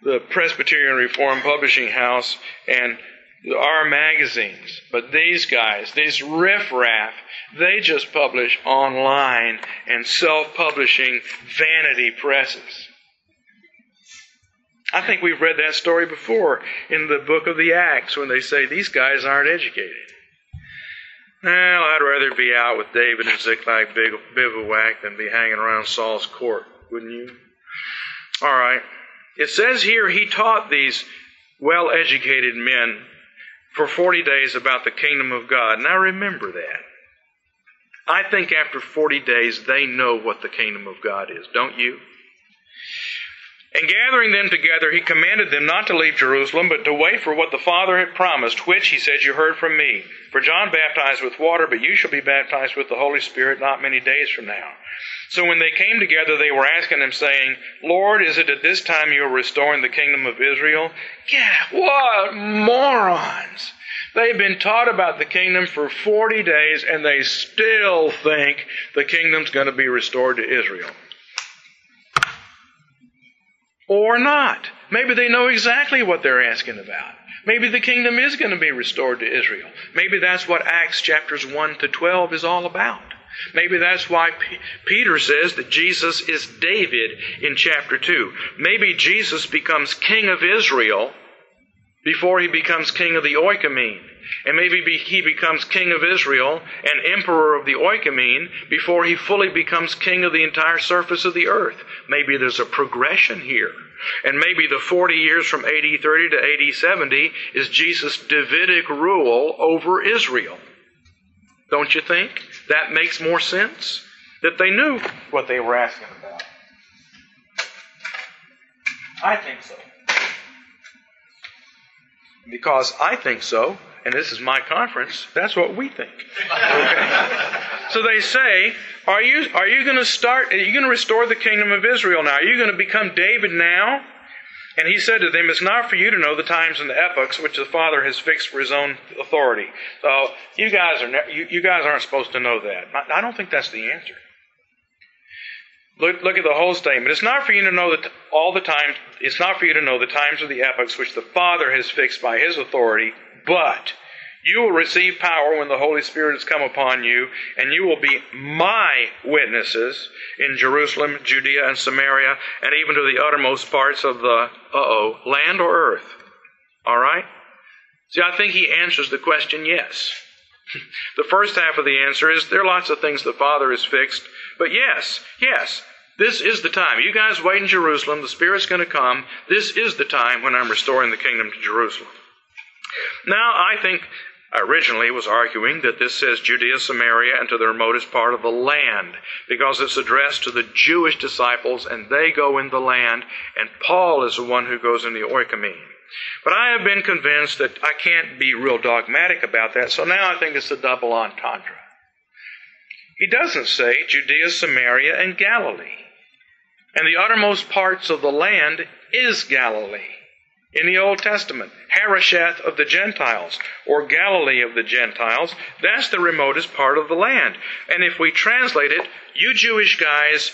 the Presbyterian Reformed Publishing House and our magazines. But these guys, these riffraff, they just publish online and self-publishing vanity presses. I think we've read that story before in the book of the Acts when they say these guys aren't educated. Well, I'd rather be out with David and Ziklag bivouac than be hanging around Saul's court, wouldn't you? All right. It says here he taught these well educated men for 40 days about the kingdom of God. Now remember that. I think after 40 days they know what the kingdom of God is, don't you? And gathering them together, he commanded them not to leave Jerusalem, but to wait for what the Father had promised, which, he said, you heard from me. For John baptized with water, but you shall be baptized with the Holy Spirit not many days from now. So when they came together, they were asking him, saying, Lord, is it at this time you are restoring the kingdom of Israel? Yeah, what morons! They've been taught about the kingdom for 40 days, and they still think the kingdom's going to be restored to Israel. Or not. Maybe they know exactly what they're asking about. Maybe the kingdom is going to be restored to Israel. Maybe that's what Acts chapters 1 to 12 is all about. Maybe that's why P- Peter says that Jesus is David in chapter 2. Maybe Jesus becomes king of Israel before he becomes king of the Oikumene. And maybe be, he becomes king of Israel and emperor of the Oikumene before he fully becomes king of the entire surface of the earth. Maybe there's a progression here. And maybe the 40 years from AD 30 to AD 70 is Jesus' Davidic rule over Israel. Don't you think? That makes more sense? That they knew what they were asking about. I think so. Because I think so, and this is my conference, that's what we think. Okay? so they say, Are you, are you going to start, are you going to restore the kingdom of Israel now? Are you going to become David now? And he said to them, It's not for you to know the times and the epochs which the Father has fixed for his own authority. So you guys are you, you guys aren't supposed to know that. I don't think that's the answer. Look, look at the whole statement. It's not for you to know that all the times. It's not for you to know the times or the epochs which the Father has fixed by His authority, but you will receive power when the Holy Spirit has come upon you, and you will be my witnesses in Jerusalem, Judea, and Samaria, and even to the uttermost parts of the uh oh land or earth. All right. See, I think he answers the question yes. The first half of the answer is there are lots of things the Father has fixed, but yes, yes, this is the time. You guys wait in Jerusalem. The Spirit's going to come. This is the time when I'm restoring the kingdom to Jerusalem. Now, I think originally was arguing that this says Judea, Samaria, and to the remotest part of the land, because it's addressed to the Jewish disciples, and they go in the land, and Paul is the one who goes in the Oikumene. But I have been convinced that I can't be real dogmatic about that, so now I think it's a double entendre. He doesn't say Judea, Samaria, and Galilee. And the uttermost parts of the land is Galilee. In the Old Testament, Harosheth of the Gentiles, or Galilee of the Gentiles, that's the remotest part of the land. And if we translate it, you Jewish guys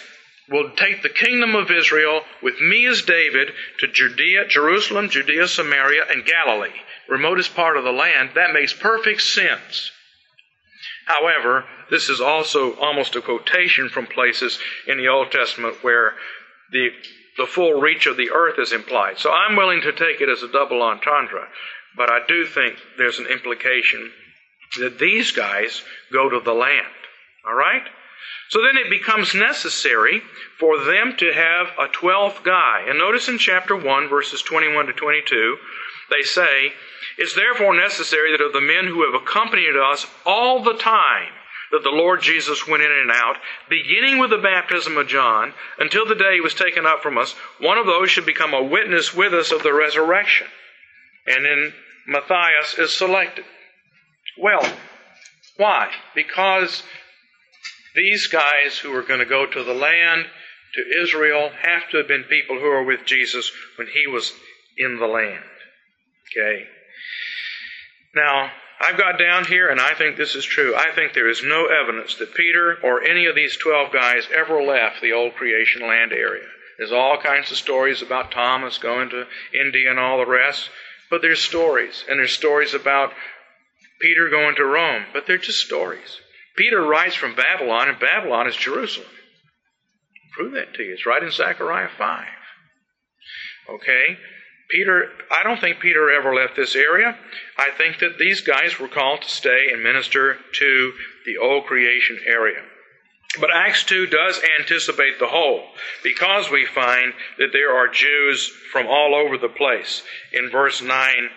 will take the kingdom of Israel with me as David to Judea, Jerusalem, Judea, Samaria, and Galilee, remotest part of the land. That makes perfect sense. However, this is also almost a quotation from places in the Old Testament where the, the full reach of the earth is implied. So I'm willing to take it as a double entendre, but I do think there's an implication that these guys go to the land. All right? So then it becomes necessary for them to have a twelfth guy. And notice in chapter 1, verses 21 to 22, they say, It's therefore necessary that of the men who have accompanied us all the time that the Lord Jesus went in and out, beginning with the baptism of John, until the day he was taken up from us, one of those should become a witness with us of the resurrection. And then Matthias is selected. Well, why? Because these guys who are going to go to the land, to Israel, have to have been people who were with Jesus when he was in the land. Okay? Now, I've got down here, and I think this is true. I think there is no evidence that Peter or any of these 12 guys ever left the old creation land area. There's all kinds of stories about Thomas going to India and all the rest, but there's stories. And there's stories about Peter going to Rome, but they're just stories. Peter writes from Babylon, and Babylon is Jerusalem. Prove that to you. It's right in Zechariah 5. Okay? Peter, I don't think Peter ever left this area. I think that these guys were called to stay and minister to the old creation area. But Acts 2 does anticipate the whole because we find that there are Jews from all over the place. In verse 9,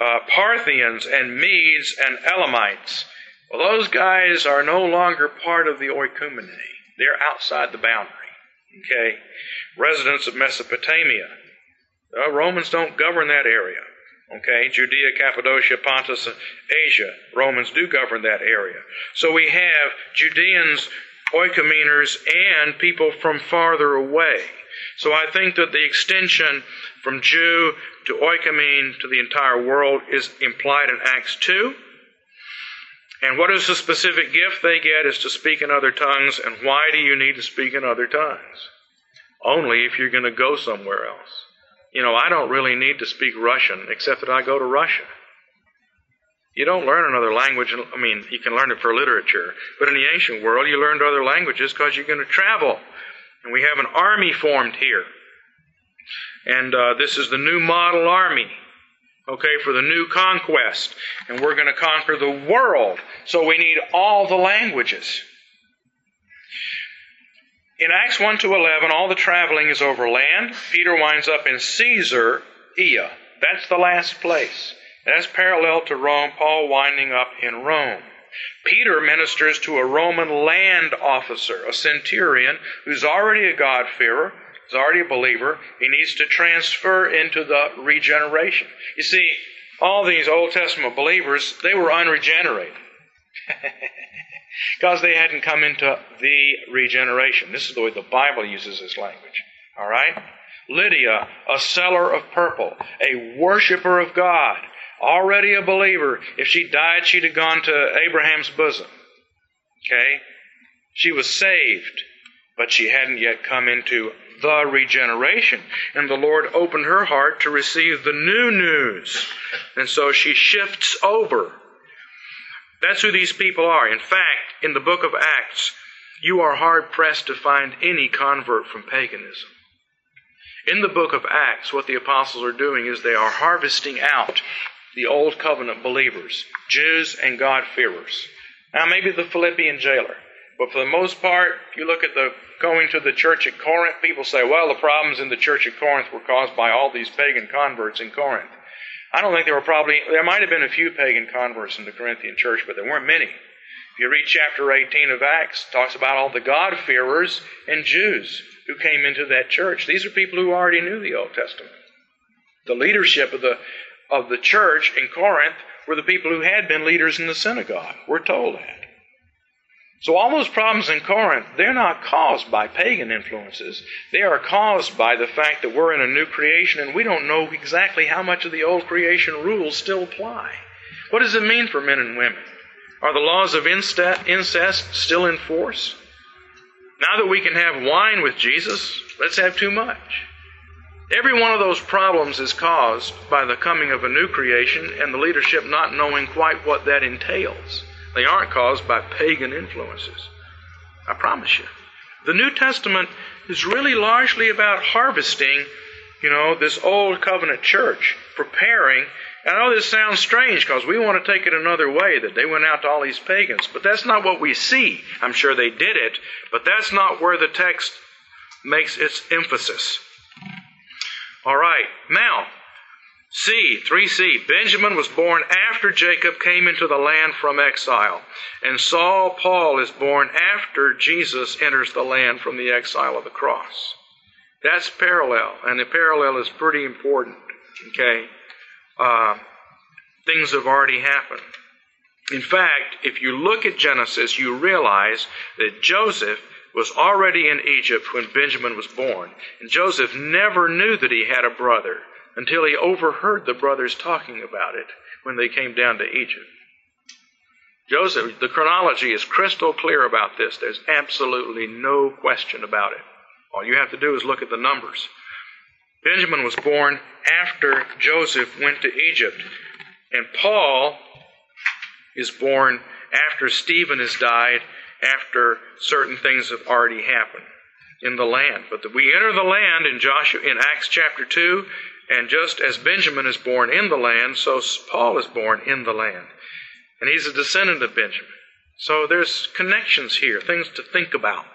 uh, Parthians and Medes and Elamites well, those guys are no longer part of the oikoumene. They're outside the boundary. Okay? Residents of Mesopotamia. The Romans don't govern that area. Okay? Judea, Cappadocia, Pontus, Asia. Romans do govern that area. So we have Judeans, oikomeners, and people from farther away. So I think that the extension from Jew to oikumene to the entire world is implied in Acts 2. And what is the specific gift they get is to speak in other tongues. And why do you need to speak in other tongues? Only if you're going to go somewhere else. You know, I don't really need to speak Russian except that I go to Russia. You don't learn another language. I mean, you can learn it for literature. But in the ancient world, you learned other languages because you're going to travel. And we have an army formed here. And uh, this is the new model army okay, for the new conquest. And we're going to conquer the world. So we need all the languages. In Acts 1 to 11, all the traveling is over land. Peter winds up in Caesarea. That's the last place. That's parallel to Rome, Paul winding up in Rome. Peter ministers to a Roman land officer, a centurion, who's already a God-fearer, is already a believer. He needs to transfer into the regeneration. You see, all these Old Testament believers, they were unregenerated. because they hadn't come into the regeneration. This is the way the Bible uses this language. All right? Lydia, a seller of purple, a worshiper of God, already a believer. If she died, she'd have gone to Abraham's bosom. Okay? She was saved, but she hadn't yet come into the regeneration. And the Lord opened her heart to receive the new news. And so she shifts over. That's who these people are. In fact, in the book of Acts, you are hard pressed to find any convert from paganism. In the book of Acts, what the apostles are doing is they are harvesting out the old covenant believers, Jews and God-fearers. Now, maybe the Philippian jailer. But for the most part, if you look at the going to the church at Corinth, people say, well, the problems in the church at Corinth were caused by all these pagan converts in Corinth. I don't think there were probably, there might have been a few pagan converts in the Corinthian church, but there weren't many. If you read chapter 18 of Acts, talks about all the God-fearers and Jews who came into that church. These are people who already knew the Old Testament. The leadership of the, of the church in Corinth were the people who had been leaders in the synagogue. We're told that. So all those problems in Corinth, they're not caused by pagan influences. They are caused by the fact that we're in a new creation and we don't know exactly how much of the old creation rules still apply. What does it mean for men and women? Are the laws of incest still in force? Now that we can have wine with Jesus, let's have too much. Every one of those problems is caused by the coming of a new creation and the leadership not knowing quite what that entails. They aren't caused by pagan influences. I promise you. The New Testament is really largely about harvesting, you know, this old covenant church, preparing, I know this sounds strange because we want to take it another way that they went out to all these pagans, but that's not what we see. I'm sure they did it, but that's not where the text makes its emphasis. All right, now, C, 3c. Benjamin was born after Jacob came into the land from exile. And Saul, Paul, is born after Jesus enters the land from the exile of the cross. That's parallel, and the parallel is pretty important. Okay? Uh, things have already happened. In fact, if you look at Genesis, you realize that Joseph was already in Egypt when Benjamin was born. And Joseph never knew that he had a brother until he overheard the brothers talking about it when they came down to Egypt. Joseph, the chronology is crystal clear about this. There's absolutely no question about it. All you have to do is look at the numbers. Benjamin was born after Joseph went to Egypt. And Paul is born after Stephen has died, after certain things have already happened in the land. But we enter the land in Joshua in Acts chapter 2, and just as Benjamin is born in the land, so Paul is born in the land. And he's a descendant of Benjamin. So there's connections here, things to think about.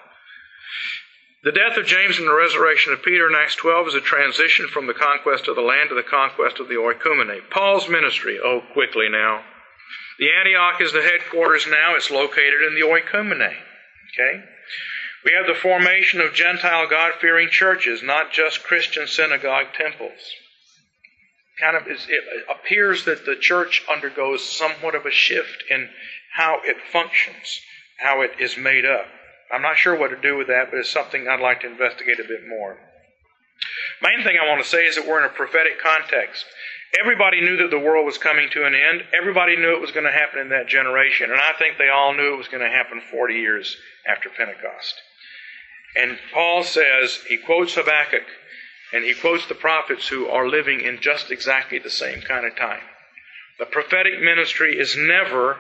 The death of James and the resurrection of Peter in Acts 12 is a transition from the conquest of the land to the conquest of the oikumene. Paul's ministry, oh, quickly now. The Antioch is the headquarters now. It's located in the oikumene. Okay? We have the formation of Gentile God fearing churches, not just Christian synagogue temples. Kind of, it appears that the church undergoes somewhat of a shift in how it functions, how it is made up. I'm not sure what to do with that, but it's something I'd like to investigate a bit more. Main thing I want to say is that we're in a prophetic context. Everybody knew that the world was coming to an end. Everybody knew it was going to happen in that generation. And I think they all knew it was going to happen 40 years after Pentecost. And Paul says, he quotes Habakkuk, and he quotes the prophets who are living in just exactly the same kind of time. The prophetic ministry is never,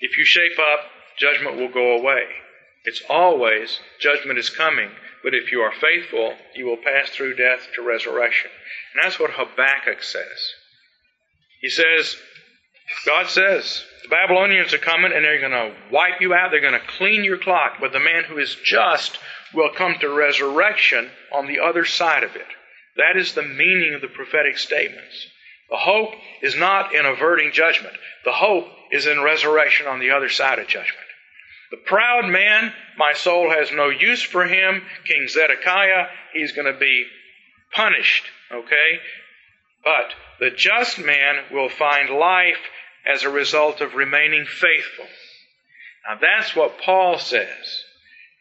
if you shape up, judgment will go away. It's always, judgment is coming, but if you are faithful, you will pass through death to resurrection. And that's what Habakkuk says. He says, God says, the Babylonians are coming and they're going to wipe you out. They're going to clean your clock. But the man who is just will come to resurrection on the other side of it. That is the meaning of the prophetic statements. The hope is not in averting judgment. The hope is in resurrection on the other side of judgment. The proud man, my soul has no use for him. King Zedekiah, he's going to be punished, okay? But the just man will find life as a result of remaining faithful. Now that's what Paul says.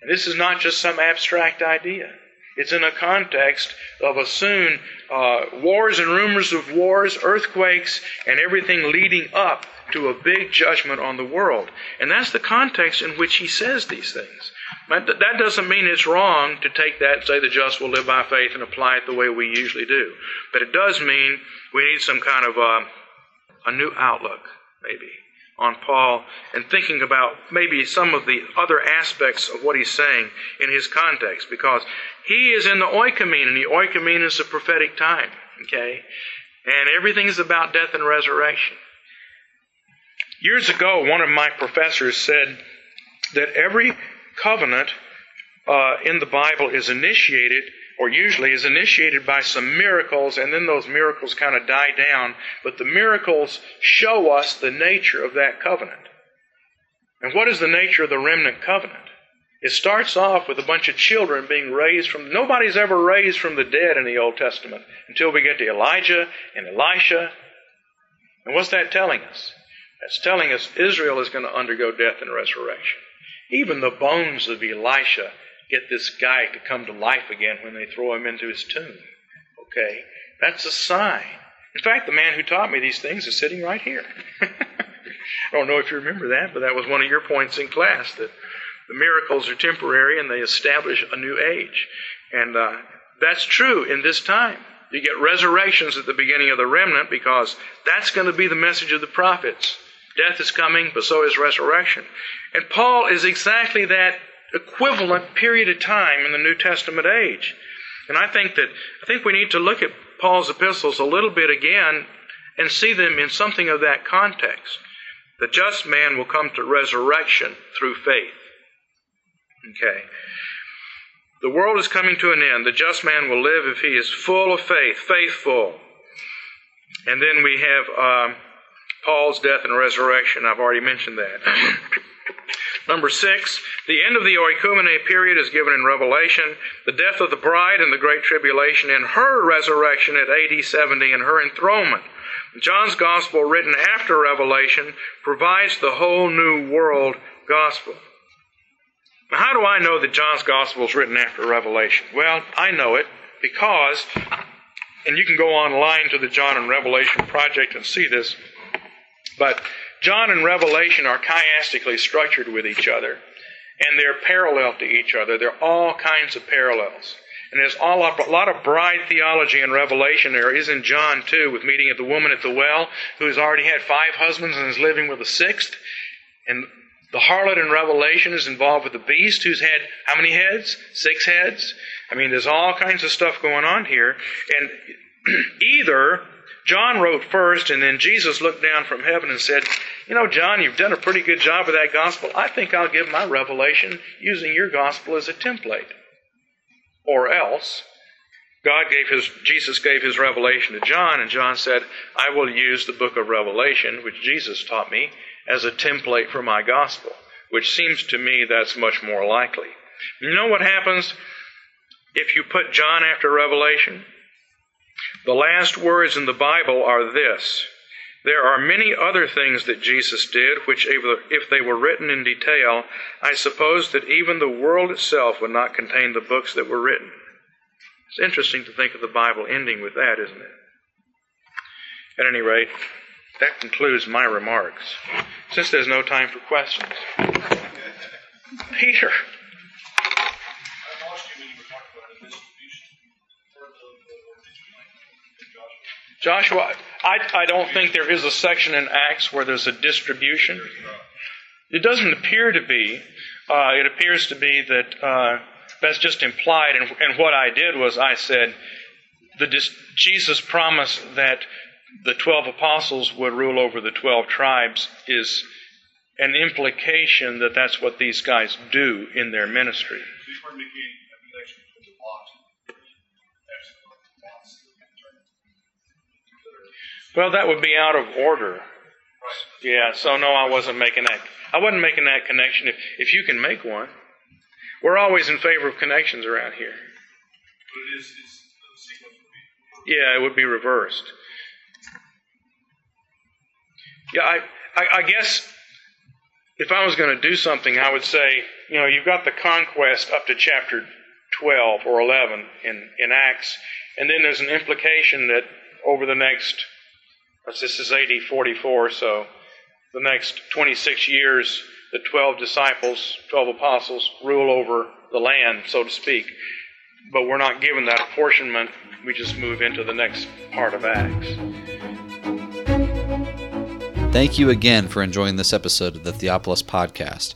And this is not just some abstract idea. It's in a context of a soon uh, wars and rumors of wars, earthquakes, and everything leading up to a big judgment on the world. And that's the context in which he says these things. That doesn't mean it's wrong to take that and say the just will live by faith and apply it the way we usually do. But it does mean we need some kind of uh, a new outlook, maybe, on Paul and thinking about maybe some of the other aspects of what he's saying in his context because he is in the oikumene, and the oikumene is a prophetic time, okay? And everything is about death and resurrection. Years ago, one of my professors said that every covenant uh, in the Bible is initiated, or usually is initiated by some miracles, and then those miracles kind of die down. But the miracles show us the nature of that covenant. And what is the nature of the remnant covenant? It starts off with a bunch of children being raised from. Nobody's ever raised from the dead in the Old Testament until we get to Elijah and Elisha. And what's that telling us? That's telling us Israel is going to undergo death and resurrection. Even the bones of Elisha get this guy to come to life again when they throw him into his tomb. Okay? That's a sign. In fact, the man who taught me these things is sitting right here. I don't know if you remember that, but that was one of your points in class that the miracles are temporary and they establish a new age. And uh, that's true in this time. You get resurrections at the beginning of the remnant because that's going to be the message of the prophets. Death is coming, but so is resurrection. And Paul is exactly that equivalent period of time in the New Testament age. And I think that I think we need to look at Paul's epistles a little bit again and see them in something of that context. The just man will come to resurrection through faith. Okay. The world is coming to an end. The just man will live if he is full of faith, faithful. And then we have uh, Paul's death and resurrection. I've already mentioned that. Number six, the end of the oikumene period is given in Revelation. The death of the bride in the Great Tribulation and her resurrection at AD 70 and her enthronement. John's Gospel, written after Revelation, provides the whole new world gospel. Now, how do I know that John's Gospel is written after Revelation? Well, I know it because, and you can go online to the John and Revelation Project and see this, but John and Revelation are chiastically structured with each other, and they're parallel to each other. There are all kinds of parallels. And there's all, a lot of bride theology in Revelation. There is in John too, with meeting at the woman at the well who has already had five husbands and is living with a sixth. And the harlot in Revelation is involved with the beast who's had how many heads? Six heads. I mean, there's all kinds of stuff going on here. And either John wrote first, and then Jesus looked down from heaven and said, You know, John, you've done a pretty good job with that gospel. I think I'll give my revelation using your gospel as a template. Or else, God gave his, Jesus gave his revelation to John, and John said, I will use the book of Revelation, which Jesus taught me, as a template for my gospel, which seems to me that's much more likely. You know what happens if you put John after Revelation? The last words in the Bible are this there are many other things that Jesus did, which, if they were written in detail, I suppose that even the world itself would not contain the books that were written. It's interesting to think of the Bible ending with that, isn't it? At any rate, that concludes my remarks. Since there's no time for questions, Peter. Joshua, I, I don't think there is a section in Acts where there's a distribution. It doesn't appear to be. Uh, it appears to be that uh, that's just implied. And, and, what I did was I said, the dis- Jesus promised that the 12 apostles would rule over the 12 tribes is an implication that that's what these guys do in their ministry. Well, that would be out of order. Yeah, so no, I wasn't making that. I wasn't making that connection. If, if you can make one, we're always in favor of connections around here. Yeah, it would be reversed. Yeah, I, I, I guess if I was going to do something, I would say, you know, you've got the conquest up to chapter 12 or 11 in, in Acts, and then there's an implication that over the next this is AD 44, so the next 26 years, the 12 disciples, 12 apostles, rule over the land, so to speak. But we're not given that apportionment. We just move into the next part of Acts. Thank you again for enjoying this episode of the Theopolis Podcast.